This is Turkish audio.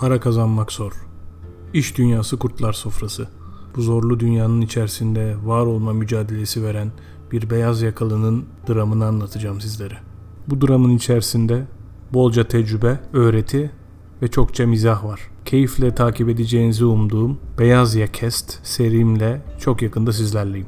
Para kazanmak zor. İş dünyası kurtlar sofrası. Bu zorlu dünyanın içerisinde var olma mücadelesi veren bir beyaz yakalının dramını anlatacağım sizlere. Bu dramın içerisinde bolca tecrübe, öğreti ve çokça mizah var. Keyifle takip edeceğinizi umduğum Beyaz Yakest serimle çok yakında sizlerleyim.